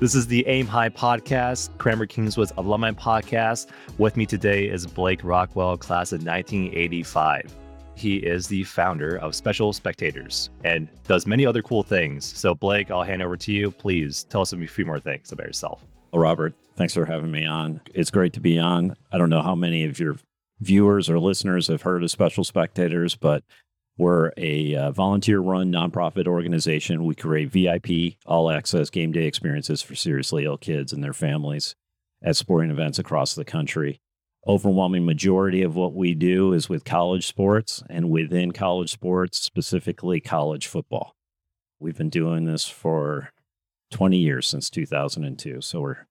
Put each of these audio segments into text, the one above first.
This is the Aim High podcast, Cranbrook Kingswood's alumni podcast. With me today is Blake Rockwell, class of 1985. He is the founder of Special Spectators and does many other cool things. So, Blake, I'll hand over to you. Please tell us a few more things about yourself. Well, Robert, thanks for having me on. It's great to be on. I don't know how many of your viewers or listeners have heard of Special Spectators, but we're a uh, volunteer run nonprofit organization. We create VIP, all access game day experiences for seriously ill kids and their families at sporting events across the country. Overwhelming majority of what we do is with college sports and within college sports, specifically college football. We've been doing this for 20 years since 2002. So we're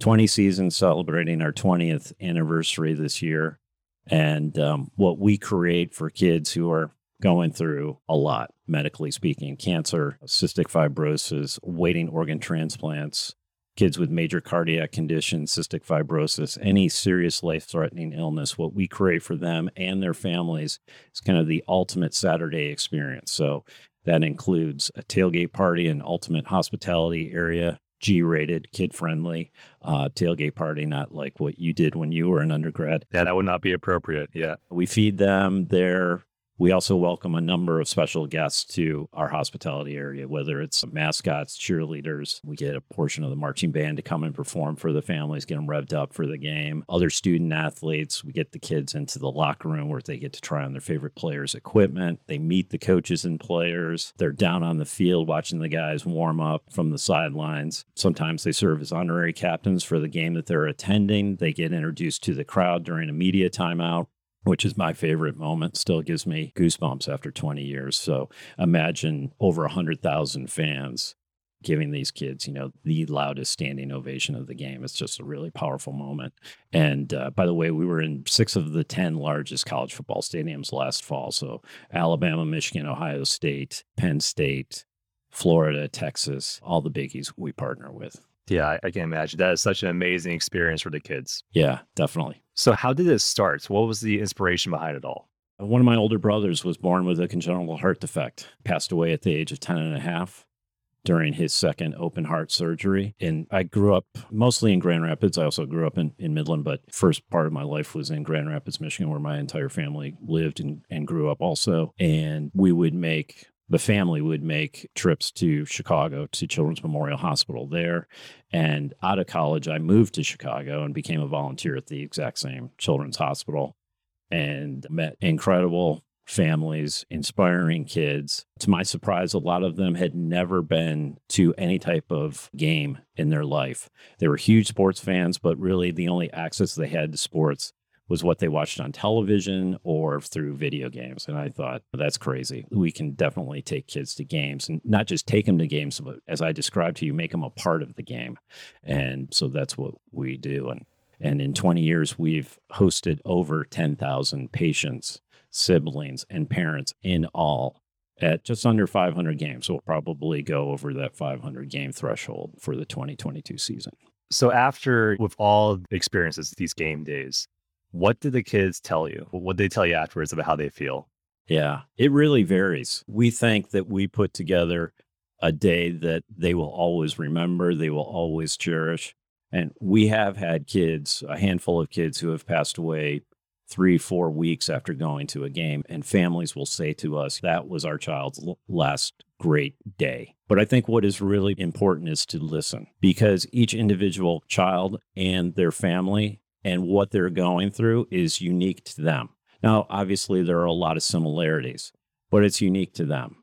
20 seasons celebrating our 20th anniversary this year. And um, what we create for kids who are going through a lot, medically speaking cancer, cystic fibrosis, waiting organ transplants, kids with major cardiac conditions, cystic fibrosis, any serious life threatening illness. What we create for them and their families is kind of the ultimate Saturday experience. So that includes a tailgate party, an ultimate hospitality area. G rated, kid friendly uh, tailgate party, not like what you did when you were an undergrad. Yeah, that would not be appropriate. Yeah. We feed them their we also welcome a number of special guests to our hospitality area, whether it's mascots, cheerleaders. We get a portion of the marching band to come and perform for the families, get them revved up for the game. Other student athletes, we get the kids into the locker room where they get to try on their favorite players' equipment. They meet the coaches and players. They're down on the field watching the guys warm up from the sidelines. Sometimes they serve as honorary captains for the game that they're attending. They get introduced to the crowd during a media timeout which is my favorite moment, still gives me goosebumps after 20 years. So imagine over 100,000 fans giving these kids, you know, the loudest standing ovation of the game. It's just a really powerful moment. And uh, by the way, we were in six of the 10 largest college football stadiums last fall. So Alabama, Michigan, Ohio State, Penn State, Florida, Texas, all the biggies we partner with. Yeah, I can imagine. That is such an amazing experience for the kids. Yeah, definitely. So, how did this start? What was the inspiration behind it all? Uh, one of my older brothers was born with a congenital heart defect, passed away at the age of 10 and a half during his second open heart surgery. And I grew up mostly in Grand Rapids. I also grew up in, in Midland, but first part of my life was in Grand Rapids, Michigan, where my entire family lived and, and grew up also. And we would make the family would make trips to Chicago to Children's Memorial Hospital there. And out of college, I moved to Chicago and became a volunteer at the exact same children's hospital and met incredible families, inspiring kids. To my surprise, a lot of them had never been to any type of game in their life. They were huge sports fans, but really the only access they had to sports was what they watched on television or through video games. And I thought, that's crazy. We can definitely take kids to games and not just take them to games, but as I described to you, make them a part of the game. And so that's what we do. And and in 20 years, we've hosted over 10,000 patients, siblings, and parents in all at just under 500 games. We'll probably go over that 500 game threshold for the 2022 season. So, after with all experiences, these game days, what did the kids tell you? What did they tell you afterwards about how they feel? Yeah, it really varies. We think that we put together a day that they will always remember, they will always cherish. And we have had kids, a handful of kids who have passed away three, four weeks after going to a game. And families will say to us, that was our child's last great day. But I think what is really important is to listen because each individual child and their family and what they're going through is unique to them. Now, obviously, there are a lot of similarities, but it's unique to them.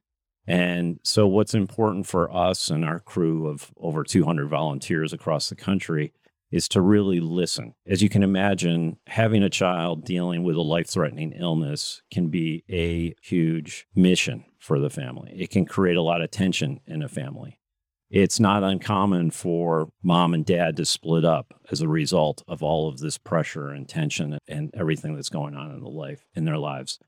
And so, what's important for us and our crew of over 200 volunteers across the country is to really listen. As you can imagine, having a child dealing with a life threatening illness can be a huge mission for the family. It can create a lot of tension in a family it's not uncommon for mom and dad to split up as a result of all of this pressure and tension and everything that's going on in the life in their lives.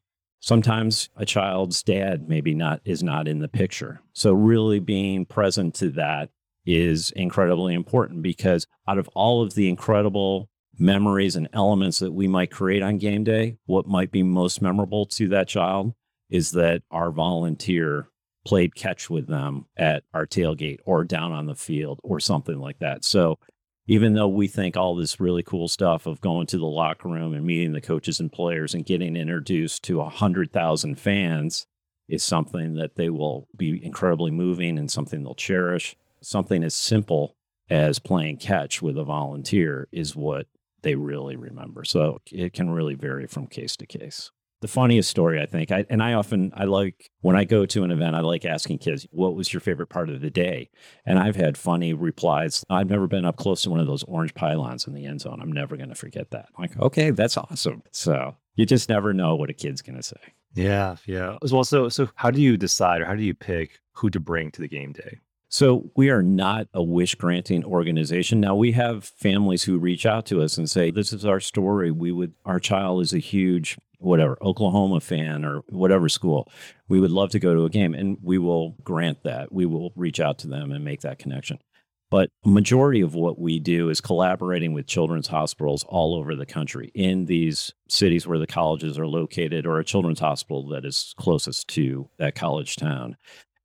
Sometimes a child's dad maybe not is not in the picture. So really being present to that is incredibly important because out of all of the incredible memories and elements that we might create on game day, what might be most memorable to that child is that our volunteer played catch with them at our tailgate or down on the field or something like that. So even though we think all this really cool stuff of going to the locker room and meeting the coaches and players and getting introduced to a hundred thousand fans is something that they will be incredibly moving and something they'll cherish. Something as simple as playing catch with a volunteer is what they really remember. So it can really vary from case to case the funniest story I think. I, and I often I like when I go to an event, I like asking kids, "What was your favorite part of the day?" And I've had funny replies. I've never been up close to one of those orange pylons in the end zone. I'm never going to forget that. I'm like, okay, that's awesome. So you just never know what a kid's going to say. Yeah, yeah. Well, so so how do you decide or how do you pick who to bring to the game day? So we are not a wish granting organization. Now we have families who reach out to us and say, "This is our story. We would our child is a huge whatever Oklahoma fan or whatever school, we would love to go to a game and we will grant that. We will reach out to them and make that connection. But a majority of what we do is collaborating with children's hospitals all over the country in these cities where the colleges are located or a children's hospital that is closest to that college town.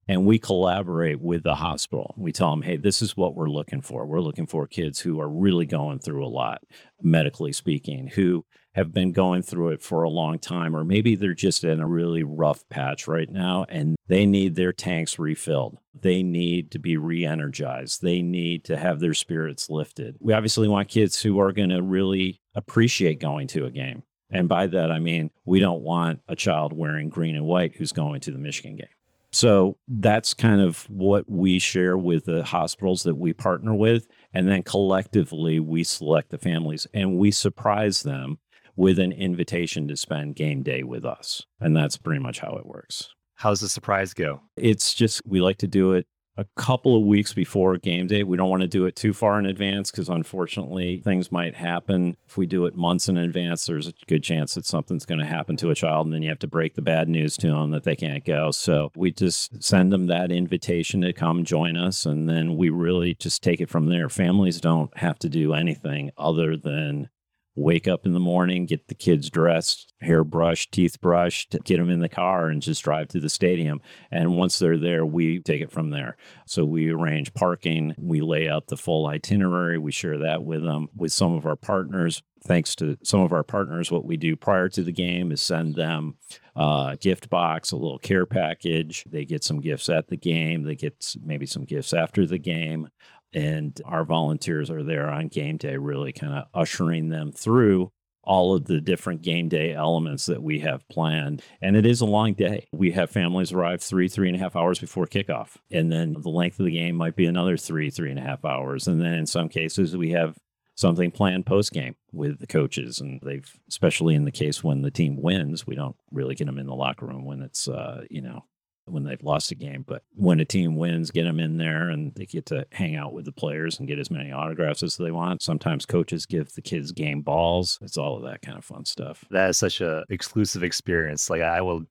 And we collaborate with the hospital. We tell them, hey, this is what we're looking for. We're looking for kids who are really going through a lot, medically speaking, who have been going through it for a long time, or maybe they're just in a really rough patch right now and they need their tanks refilled. They need to be re energized. They need to have their spirits lifted. We obviously want kids who are going to really appreciate going to a game. And by that, I mean, we don't want a child wearing green and white who's going to the Michigan game. So that's kind of what we share with the hospitals that we partner with. And then collectively, we select the families and we surprise them with an invitation to spend game day with us. And that's pretty much how it works. How's the surprise go? It's just, we like to do it a couple of weeks before game day. We don't want to do it too far in advance because unfortunately things might happen. If we do it months in advance, there's a good chance that something's going to happen to a child and then you have to break the bad news to them that they can't go. So we just send them that invitation to come join us and then we really just take it from there. Families don't have to do anything other than wake up in the morning, get the kids dressed, hair brushed, teeth brushed, get them in the car and just drive to the stadium. And once they're there, we take it from there. So we arrange parking, we lay out the full itinerary, we share that with them, with some of our partners. Thanks to some of our partners, what we do prior to the game is send them uh, a gift box, a little care package. They get some gifts at the game. They get maybe some gifts after the game and our volunteers are there on game day really kind of ushering them through all of the different game day elements that we have planned. And it is a long day. We have families arrive three, three and a half hours before kickoff. And then the length of the game might be another three, three and a half hours. And then in some cases, we have something planned post game with the coaches. And they've, especially in the case when the team wins, we don't really get them in the locker room when it's, uh, you know, when they've lost a game. But when a team wins, get them in there and they get to hang out with the players and get as many autographs as they want. Sometimes coaches give the kids game balls. It's all of that kind of fun stuff. That is such a exclusive experience. Like I will,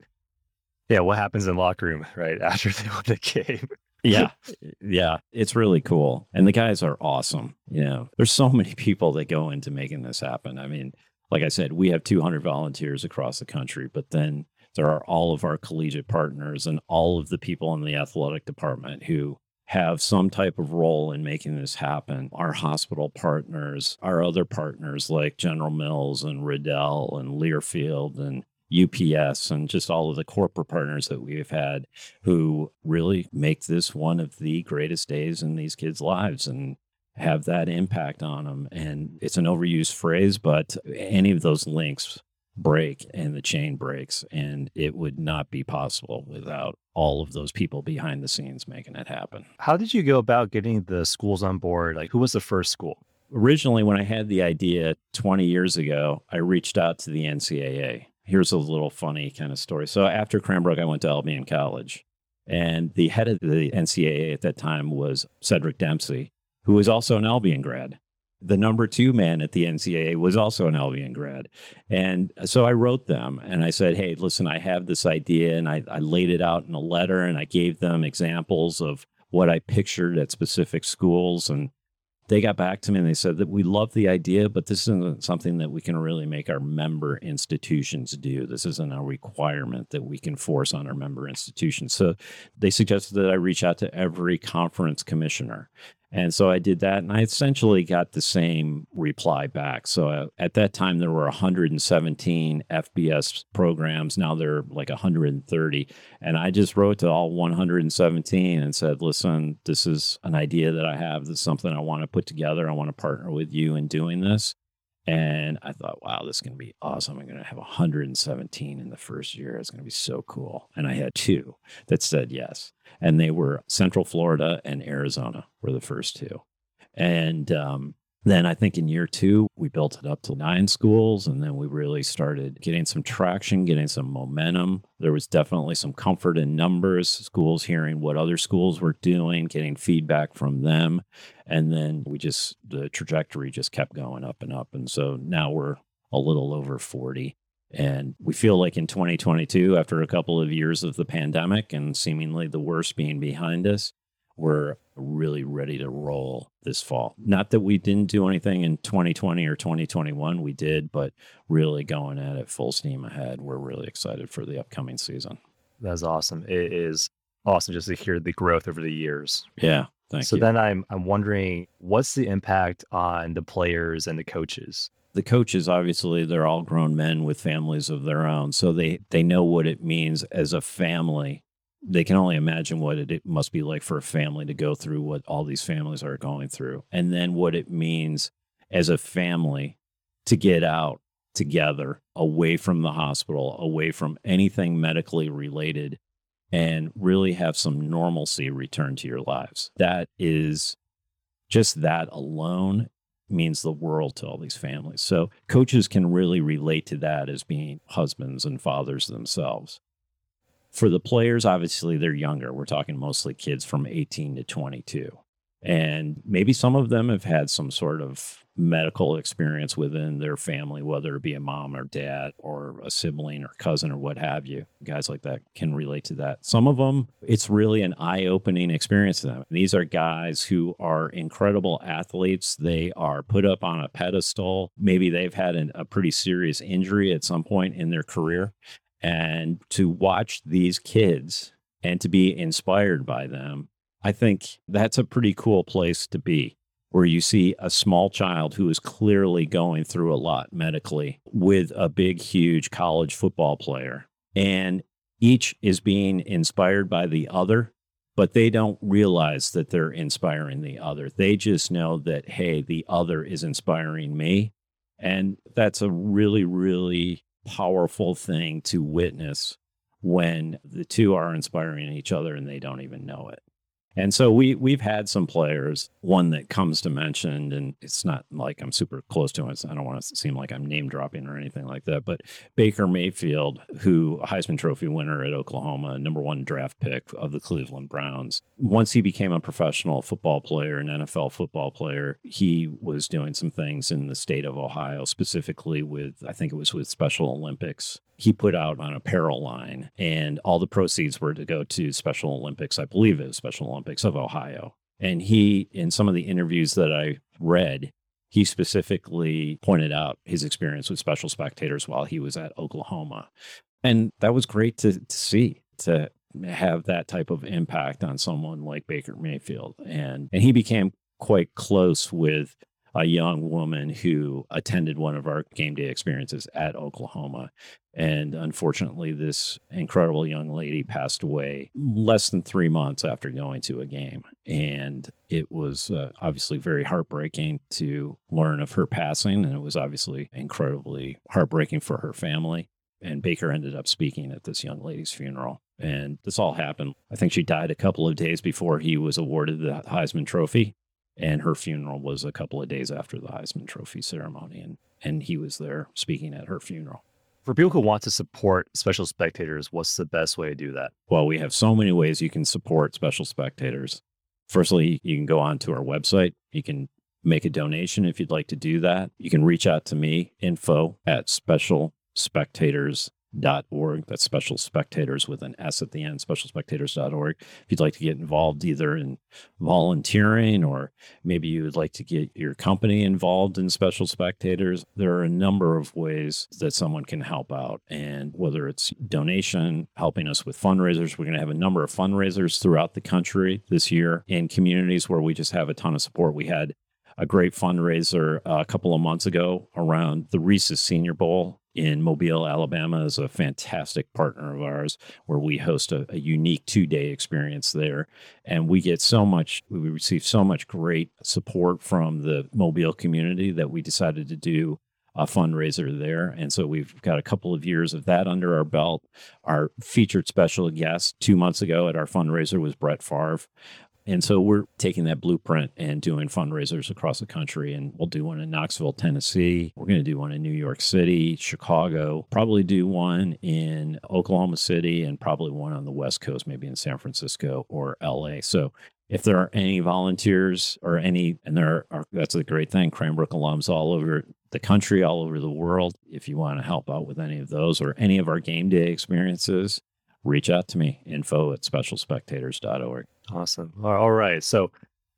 yeah. What happens in locker room right after they win the game? yeah. Yeah. It's really cool. And the guys are awesome. You know, there's so many people that go into making this happen. I mean, like I said, we have 200 volunteers across the country, but then there are all of our collegiate partners and all of the people in the athletic department who have some type of role in making this happen. Our hospital partners, our other partners like General Mills and Riddell and Learfield and UPS and just all of the corporate partners that we've had who really make this one of the greatest days in these kids' lives and have that impact on them. And it's an overused phrase, but any of those links break and the chain breaks and it would not be possible without all of those people behind the scenes making it happen. How did you go about getting the schools on board? Like who was the first school? Originally when I had the idea 20 years ago, I reached out to the NCAA. Here's a little funny kind of story. So after Cranbrook I went to Albion College and the head of the NCAA at that time was Cedric Dempsey, who was also an Albion grad the number two man at the NCAA was also an Albion grad. And so I wrote them and I said, Hey, listen, I have this idea. And I, I laid it out in a letter and I gave them examples of what I pictured at specific schools. And they got back to me and they said that we love the idea, but this isn't something that we can really make our member institutions do. This isn't a requirement that we can force on our member institutions. So they suggested that I reach out to every conference commissioner and so I did that, and I essentially got the same reply back. So uh, at that time, there were 117 FBS programs. Now there are like 130. And I just wrote to all 117 and said, listen, this is an idea that I have. This is something I want to put together. I want to partner with you in doing this. And I thought, wow, this is going to be awesome. I'm going to have 117 in the first year. It's going to be so cool. And I had two that said yes. And they were Central Florida and Arizona were the first two. And um, then I think in year two, we built it up to nine schools. And then we really started getting some traction, getting some momentum. There was definitely some comfort in numbers, schools hearing what other schools were doing, getting feedback from them. And then we just, the trajectory just kept going up and up. And so now we're a little over 40. And we feel like in 2022, after a couple of years of the pandemic and seemingly the worst being behind us, we're really ready to roll this fall. Not that we didn't do anything in 2020 or 2021, we did, but really going at it full steam ahead. We're really excited for the upcoming season. That's awesome. It is awesome just to hear the growth over the years. Yeah. Thank so you. then I'm I'm wondering what's the impact on the players and the coaches? the coaches obviously they're all grown men with families of their own so they they know what it means as a family they can only imagine what it, it, must be like for a family to go through what all these families are going through and then what it means as a family to get out together away from the hospital away from anything medically related and really have some normalcy return to your lives. That is just that alone means the world to all these families. So coaches can really relate to that as being husbands and fathers themselves for the players, obviously, they're younger. We're talking mostly kids from 18 to 22. And maybe some of them have had some sort of medical experience within their family, whether it be a mom or dad or a sibling or cousin or what have you. Guys like that can relate to that. Some of them, it's really an eye opening experience to them. These are guys who are incredible athletes. They are put up on a pedestal. Maybe they've had an, a pretty serious injury at some point in their career and to watch these kids and to be inspired by them, I think that's a pretty cool place to be. Where you see a small child who is clearly going through a lot medically with a big, huge college football player, and each is being inspired by the other, but they don't realize that they're inspiring the other. They just know that, hey, the other is inspiring me. And that's a really, really powerful thing to witness when the two are inspiring each other and they don't even know it. And so we we've had some players. One that comes to mention, and it's not like I'm super close to him. I don't want to seem like I'm name dropping or anything like that. But Baker Mayfield, who Heisman Trophy winner at Oklahoma, number one draft pick of the Cleveland Browns. Once he became a professional football player, an NFL football player, he was doing some things in the state of Ohio, specifically with I think it was with Special Olympics he put out an apparel line, and all the proceeds were to go to Special Olympics. I believe it was Special Olympics of Ohio. And he, in some of the interviews that I read, he specifically pointed out his experience with special spectators while he was at Oklahoma. And that was great to, to see, to have that type of impact on someone like Baker Mayfield. And, and he became quite close with a young woman who attended one of our game day experiences at Oklahoma. And unfortunately, this incredible young lady passed away less than three months after going to a game. And it was uh, obviously very heartbreaking to learn of her passing. And it was obviously incredibly heartbreaking for her family. And Baker ended up speaking at this young lady's funeral. And this all happened. I think she died a couple of days before he was awarded the Heisman Trophy and her funeral was a couple of days after the Heisman Trophy ceremony, and and he was there speaking at her funeral. For people who want to support special spectators, what's the best way to do that? Well, we have so many ways you can support special spectators. Firstly, you can go on to our website. You can make a donation if you'd like to do that. You can reach out to me, info at specialspectators.com specialspectators.org. That's special spectators with an S at the end, specialspectators.org. If you'd like to get involved either in volunteering or maybe you would like to get your company involved in special spectators, there are a number of ways that someone can help out. And whether it's donation, helping us with fundraisers, we're going to have a number of fundraisers throughout the country this year in communities where we just have a ton of support. We had a great fundraiser uh, a couple of months ago around the Reese's Senior Bowl in Mobile, Alabama is a fantastic partner of ours where we host a, a unique two day experience there. And we get so much, we receive so much great support from the Mobile community that we decided to do a fundraiser there. And so we've got a couple of years of that under our belt. Our featured special guest two months ago at our fundraiser was Brett Favre. And so we're taking that blueprint and doing fundraisers across the country. And we'll do one in Knoxville, Tennessee. We're going to do one in New York City, Chicago, probably do one in Oklahoma City, and probably one on the West Coast, maybe in San Francisco or LA. So if there are any volunteers or any, and there are, that's a great thing, Cranbrook alums all over the country, all over the world. If you want to help out with any of those or any of our game day experiences, reach out to me, info at specialspectators.org. Awesome. All right. So,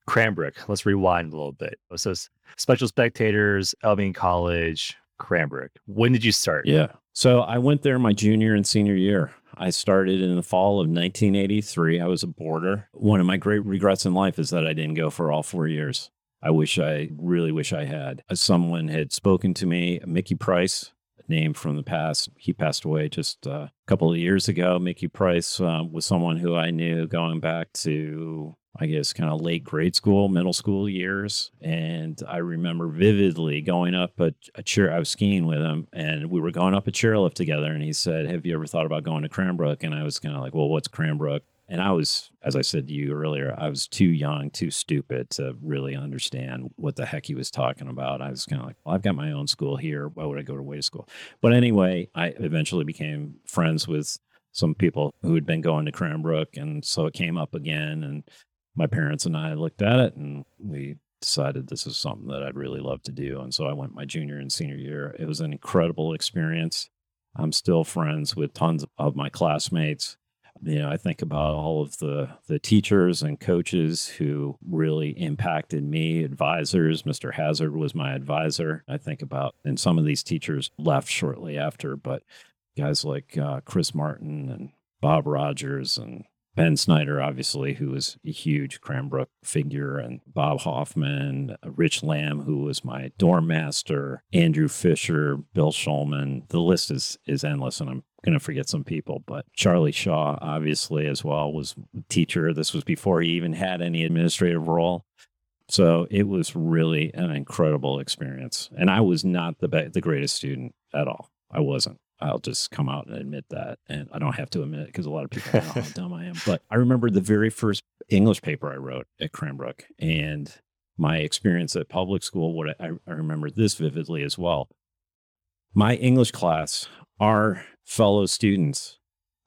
Cranbrook, let's rewind a little bit. So, Special Spectators, Albion College, Cranbrook. When did you start? Yeah. So, I went there my junior and senior year. I started in the fall of 1983. I was a boarder. One of my great regrets in life is that I didn't go for all four years. I wish I really wish I had. Someone had spoken to me, Mickey Price, name from the past. He passed away just a couple of years ago. Mickey Price um, was someone who I knew going back to, I guess, kind of late grade school, middle school years. And I remember vividly going up a, a chair. I was skiing with him and we were going up a chairlift together. And he said, Have you ever thought about going to Cranbrook? And I was kind of like, Well, what's Cranbrook? And I was, as I said to you earlier, I was too young, too stupid to really understand what the heck he was talking about. I was kind of like, well, I've got my own school here. Why would I go to Way School? But anyway, I eventually became friends with some people who had been going to Cranbrook. And so it came up again. And my parents and I looked at it and we decided this is something that I'd really love to do. And so I went my junior and senior year. It was an incredible experience. I'm still friends with tons of my classmates you know, I think about all of the the teachers and coaches who really impacted me, advisors. Mr. Hazard was my advisor. I think about, and some of these teachers left shortly after, but guys like uh, Chris Martin and Bob Rogers and Ben Snyder, obviously, who was a huge Cranbrook figure, and Bob Hoffman, Rich Lamb, who was my dorm master, Andrew Fisher, Bill Schulman. The list is is endless, and I'm going to forget some people, but Charlie Shaw, obviously, as well, was teacher. This was before he even had any administrative role. So it was really an incredible experience. And I was not the be- the greatest student at all. I wasn't. I'll just come out and admit that. And I don't have to admit it because a lot of people know how dumb I am. But I remember the very first English paper I wrote at Cranbrook and my experience at public school. What I, I remember this vividly as well. My English class, our fellow students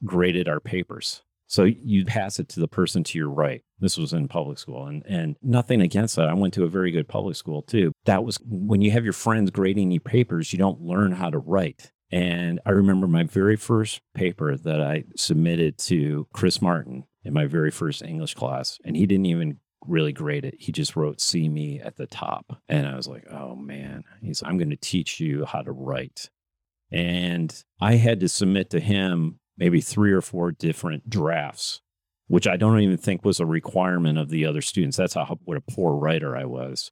graded our papers. So you pass it to the person to your right. This was in public school and, and nothing against that. I went to a very good public school too. That was when you have your friends grading your papers, you don't learn how to write. And I remember my very first paper that I submitted to Chris Martin in my very first English class, and he didn't even really great it. He just wrote see me at the top. And I was like, oh man, he's I'm going to teach you how to write. And I had to submit to him maybe three or four different drafts, which I don't even think was a requirement of the other students. That's how what a poor writer I was.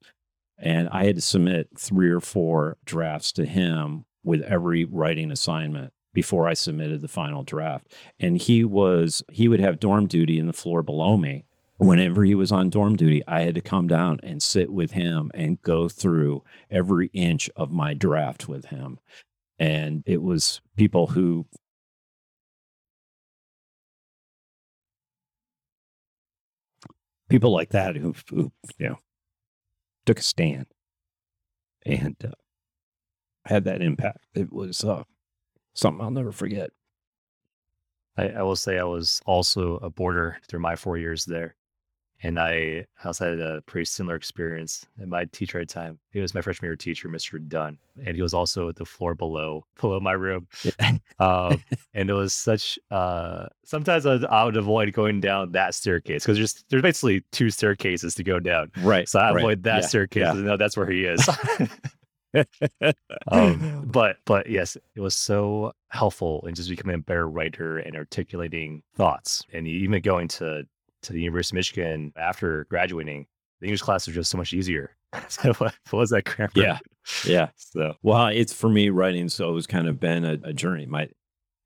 And I had to submit three or four drafts to him with every writing assignment before I submitted the final draft. And he was he would have dorm duty in the floor below me. Whenever he was on dorm duty, I had to come down and sit with him and go through every inch of my draft with him and it was people who people like that who, who you know took a stand and uh, had that impact. It was uh, something I'll never forget. I, I, will say I was also a boarder through my four years there, And I also had a pretty similar experience in my teacher at the time. He was my freshman year teacher, Mr. Dunn. And he was also at the floor below, below my room. um, and it was such, uh, sometimes I would, I would avoid going down that staircase because there's, there's basically two staircases to go down. Right. So I right. avoid that Yeah, staircase. yeah. and know that's where he is. um, but but yes, it was so helpful in just becoming a better writer and articulating thoughts. And even going to to the University of Michigan after graduating, the English class was just so much easier. so what, what was that grammar? Yeah. yeah. So Well, it's for me writing. So it's kind of been a, a journey. My,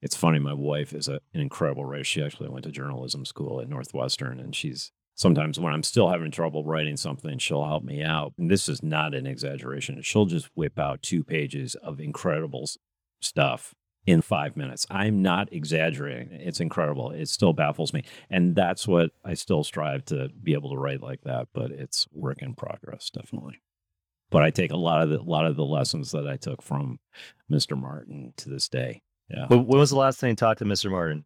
it's funny. My wife is a, an incredible writer. She actually went to journalism school at Northwestern, and she's sometimes when I'm still having trouble writing something, she'll help me out. And this is not an exaggeration. She'll just whip out two pages of incredible stuff in five minutes. I'm not exaggerating. It's incredible. It still baffles me, and that's what I still strive to be able to write like that. But it's work in progress, definitely but I take a lot of the a lot of the lessons that I took from Mr. Martin to this day. Yeah, But when was the last time you talked to Mr. Martin?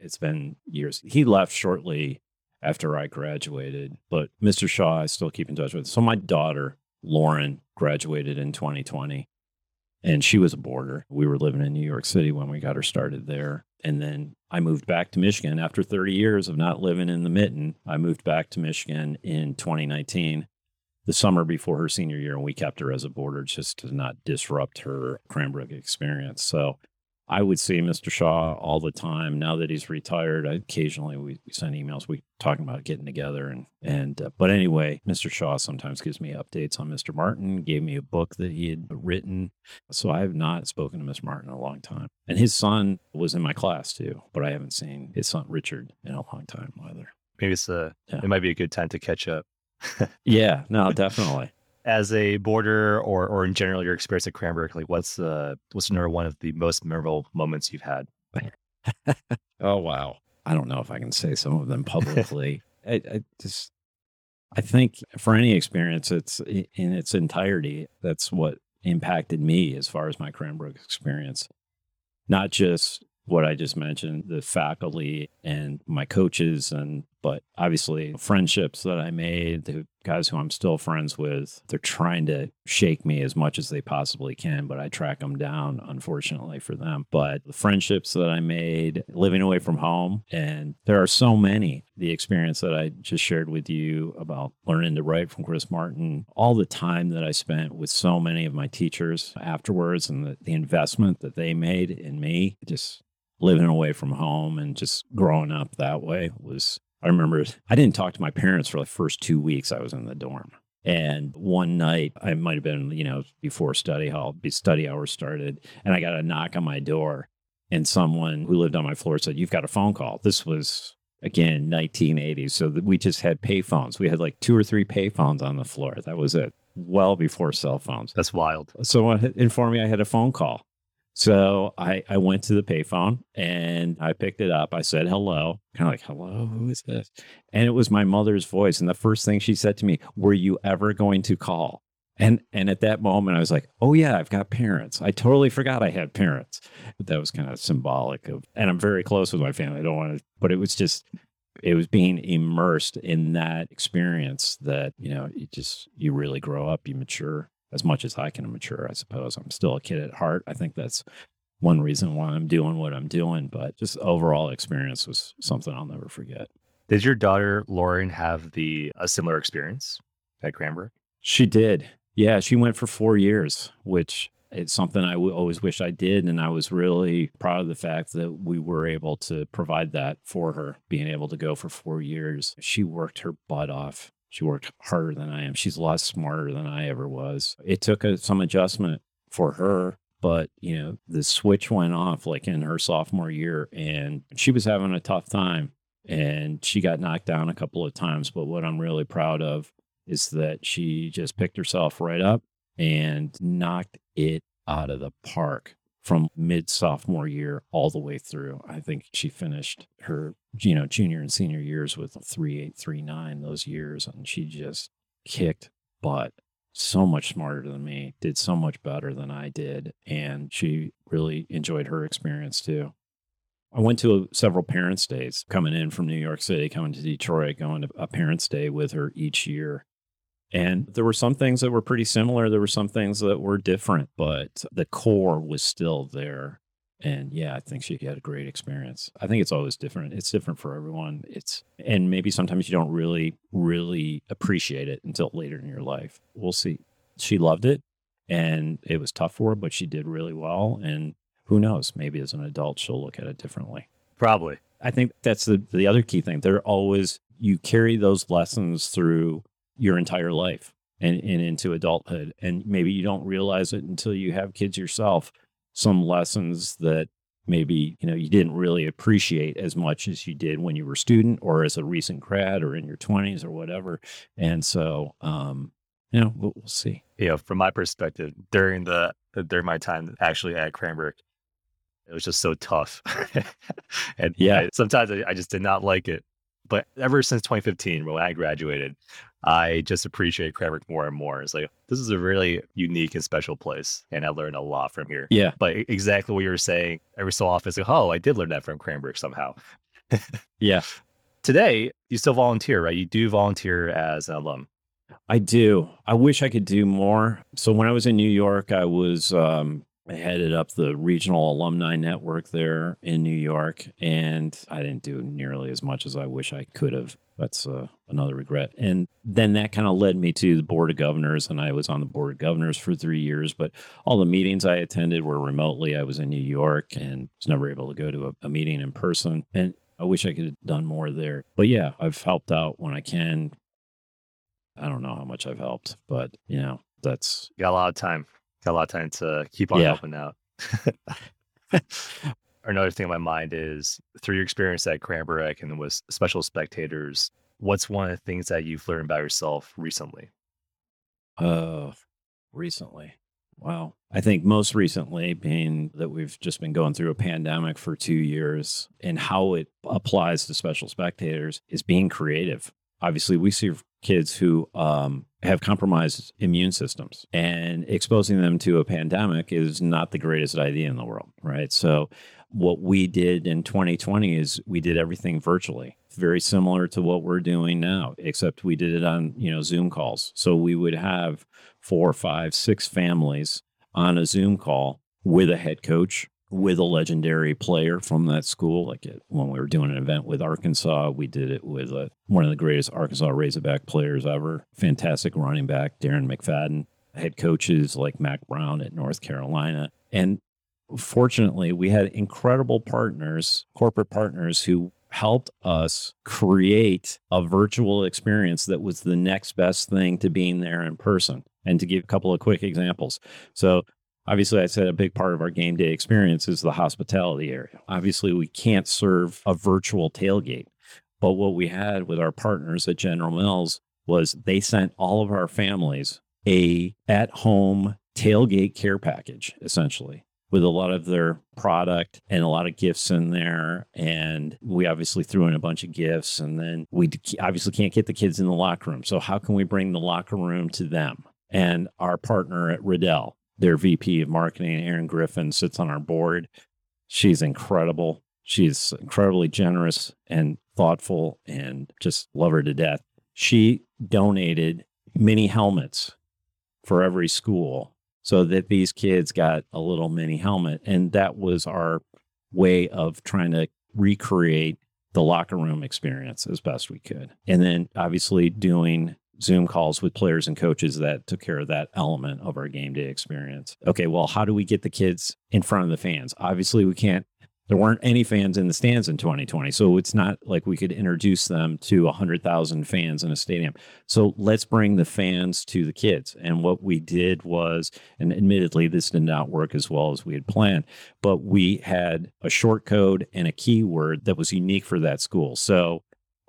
it's been years. He left shortly after I graduated, but Mr. Shaw I still keep in touch with. So my daughter Lauren graduated in 2020, and she was a boarder. We were living in New York City when we got her started there. And then I moved back to Michigan after 30 years of not living in the mitten. I moved back to Michigan in 2019, the summer before her senior year, and we kept her as a boarder just to not disrupt her Cranbrook experience. So I would see Mr. Shaw all the time. Now that he's retired, I, occasionally we, we send emails. We talking about getting together and and. Uh, but anyway, Mr. Shaw sometimes gives me updates on Mr. Martin. Gave me a book that he had written. So I have not spoken to Mr. Martin in a long time. And his son was in my class too, but I haven't seen his son Richard in a long time either. Maybe it's a Yeah. it might be a good time to catch up. Yeah, no, definitely. As a boarder or or in general your experience at Cranbrook, like what's uh what's number one of the most memorable moments you've had? Oh wow. I don't know if I can say some of them publicly. I, I just I think for any experience it's in its entirety that's what impacted me as far as my Cranbrook experience. Not just what I just mentioned, the faculty and my coaches and but obviously friendships that I made, the guys who I'm still friends with, they're trying to shake me as much as they possibly can, but I track them down, unfortunately for them. But the friendships that I made living away from home, and there are so many. The experience that I just shared with you about learning to write from Chris Martin, all the time that I spent with so many of my teachers afterwards, and the, the investment that they made in me, just living away from home and just growing up that way was I remember I didn't talk to my parents for the first two weeks I was in the dorm. And one night, I might have been, you know, before study hall, be study hours started, and I got a knock on my door, and someone who lived on my floor said, "You've got a phone call." This was again 1980, so we just had payphones. We had like two or three payphones on the floor. That was it. Well before cell phones That's wild. someone informed me I had a phone call. So I, I went to the payphone and I picked it up. I said hello, kind of like, hello, who is this? And it was my mother's voice. And the first thing she said to me, Were you ever going to call? And and at that moment I was like, Oh yeah, I've got parents. I totally forgot I had parents. But that was kind of symbolic of and I'm very close with my family. I don't want to but it was just it was being immersed in that experience that, you know, you just you really grow up, you mature as much as I can mature, I suppose. I'm still a kid at heart. I think that's one reason why I'm doing what I'm doing, but just overall experience was something I'll never forget. Did your daughter Lauren have the a similar experience at Cranbrook? She did. Yeah, she went for four years, which it's something I w- always wish I did. And I was really proud of the fact that we were able to provide that for her, being able to go for four years. She worked her butt off. She worked harder than I am. She's a lot smarter than I ever was. It took a, some adjustment for her, but you know, the switch went off like in her sophomore year and she was having a tough time and she got knocked down a couple of times. But what I'm really proud of is that she just picked herself right up and knocked it out of the park from mid sophomore year all the way through. I think she finished her, you know, junior and senior years with three eight, three nine those years, and she just kicked butt. So much smarter than me, did so much better than I did, and she really enjoyed her experience too. I went to several parents' days coming in from New York City, coming to Detroit, going to a parents' day with her each year. And there were some things that were pretty similar. There were some things that were different, but the core was still there. And yeah, I think she had a great experience. I think it's always different. It's different for everyone. It's and maybe sometimes you don't really, really appreciate it until later in your life. We'll see. She loved it and it was tough for her, but she did really well. And who knows? Maybe as an adult she'll look at it differently. Probably. I think that's the the other key thing. They're always you carry those lessons through your entire life and, and into adulthood. And maybe you don't realize it until you have kids yourself. Some lessons that maybe you know you didn't really appreciate as much as you did when you were a student or as a recent grad or in your 20s or whatever and so um you know we'll, we'll see you know from my perspective during the during my time actually at cranbrook it was just so tough and Yeah. I- sometimes I, I just did not like it but ever since 2015 when i graduated i just appreciate cranbrook more and more. It's like this is a really unique and special place and i learned a lot from here. Yeah. But exactly what you were saying every so often it's like oh i did learn that from cranbrook somehow. Yeah. Today you still volunteer right? You do volunteer as an alum. I do. I wish I could do more. So when I was in New York, I was um, I headed up the regional alumni network there in New York, and I didn't do nearly as much as I wish I could have. That's uh, another regret. And then that kind of led me to the board of governors, and I was on the board of governors for three years. But all the meetings I attended were remotely. I was in New York and was never able to go to a, a meeting in person. And I wish I could have done more there. But yeah, I've helped out when I can. I don't know how much I've helped, but you know, that's got a lot of time. Got a lot of time to keep on Yeah. helping out. Another thing on my mind is through your experience at Cranbrook and with special spectators, what's one of the things that you've learned about yourself recently? uh recently. Wow. I think most recently being that we've just been going through a pandemic for 2 years and how it applies to special spectators is being creative. Obviously, we see kids who um, have compromised immune systems and exposing them to a pandemic is not the greatest idea in the world, right? So what we did in 2020 is we did everything virtually very similar to what we're doing now except we did it on you know zoom calls so we would have four five six families on a zoom call with a head coach with a legendary player from that school like it, when we were doing an event with arkansas we did it with uh one of the greatest arkansas razorback players ever fantastic running back darren mcfadden head coaches like Mack Brown at north carolina and fortunately, we had incredible partners, corporate partners who helped us create a virtual experience that was the next best thing to being there in person. And to give a couple of quick examples. So, obviously, I said a big part of our game day experience is the hospitality area. Obviously, we can't serve a virtual tailgate. But what we had with our partners at General Mills was they sent all of our families a at home tailgate care package essentially with a lot of their product and a lot of gifts in there. And we obviously threw in a bunch of gifts. And then we obviously can't get the kids in the locker room. So, how can we bring the locker room to them? And our partner at Riddell, their VP of marketing, Erin Griffin, sits on our board. She's incredible. She's incredibly generous and thoughtful and just love her to death. She donated mini helmets for every school so that these kids got a little mini helmet. And that was our way of trying to recreate the locker room experience as best we could. And then obviously doing Zoom calls with players and coaches that took care of that element of our game day experience. Okay, well, how do we get the kids in front of the fans? Obviously, we can't. There weren't any fans in the stands in 2020, so it's not like we could introduce them to 100,000 fans in a stadium. So let's bring the fans to the kids. And what we did was, and admittedly, this did not work as well as we had planned, but we had a short code and a keyword that was unique for that school. So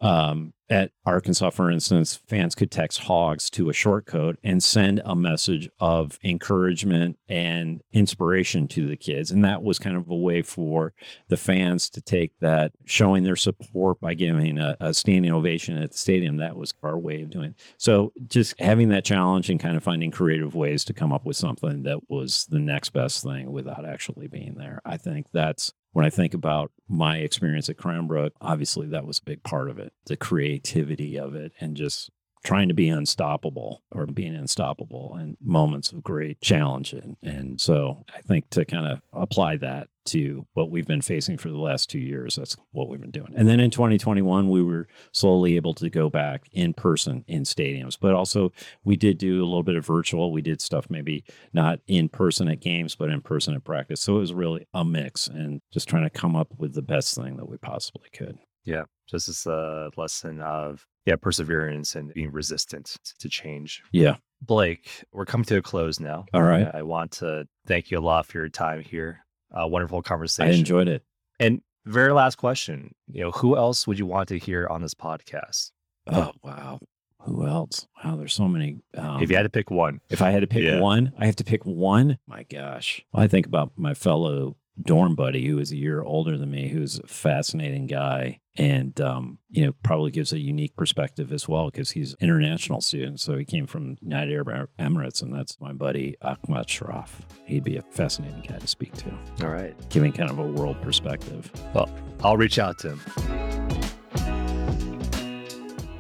um, at Arkansas, for instance, fans could text hogs to a short code and send a message of encouragement and inspiration to the kids. And that was kind of a way for the fans to take that, showing their support by giving a, a standing ovation at the stadium. That was our way of doing it. So just having that challenge and kind of finding creative ways to come up with something that was the next best thing without actually being there. I think that's when I think about my experience at Cranbrook, obviously that was a big part of it, the creativity of it, and just trying to be unstoppable or being unstoppable in moments of great challenge. And, and so I think to kind of apply that to what we've been facing for the last two years, that's what we've been doing. And then in 2021, we were slowly able to go back in person in stadiums, but also we did do a little bit of virtual. We did stuff maybe not in person at games, but in person at practice. So it was really a mix and just trying to come up with the best thing that we possibly could. Yeah. Just as a uh, lesson of yeah, perseverance and being resistant to change. Yeah. Blake, we're coming to a close now. All right. I want to thank you a lot for your time here. A wonderful conversation. I enjoyed it. And very last question, you know, who else would you want to hear on this podcast? Oh, wow. Who else? Wow, there's so many. Um, if you had to pick one, if I had to pick yeah. one, I have to pick one. My gosh. I think about my fellow dorm buddy who is a year older than me, who's a fascinating guy and um, you know probably gives a unique perspective as well because he's international student. So he came from united arab emirates and that's my buddy ahmad sharaf. He'd be a fascinating guy to speak to. All right. Giving kind of a world perspective. Well i'll reach out to him.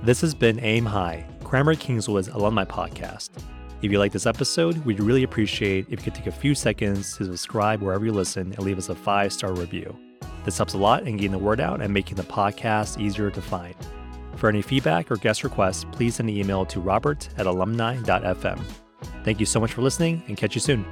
This has been aim high cranbrook kingswood's alumni podcast if you like this episode, we'd really appreciate if you could take a few seconds to subscribe wherever you listen and leave us a five star review. This helps a lot in getting the word out and making the podcast easier to find. For any feedback or guest requests, please send an email to robert at alumni.fm. Thank you so much for listening and catch you soon.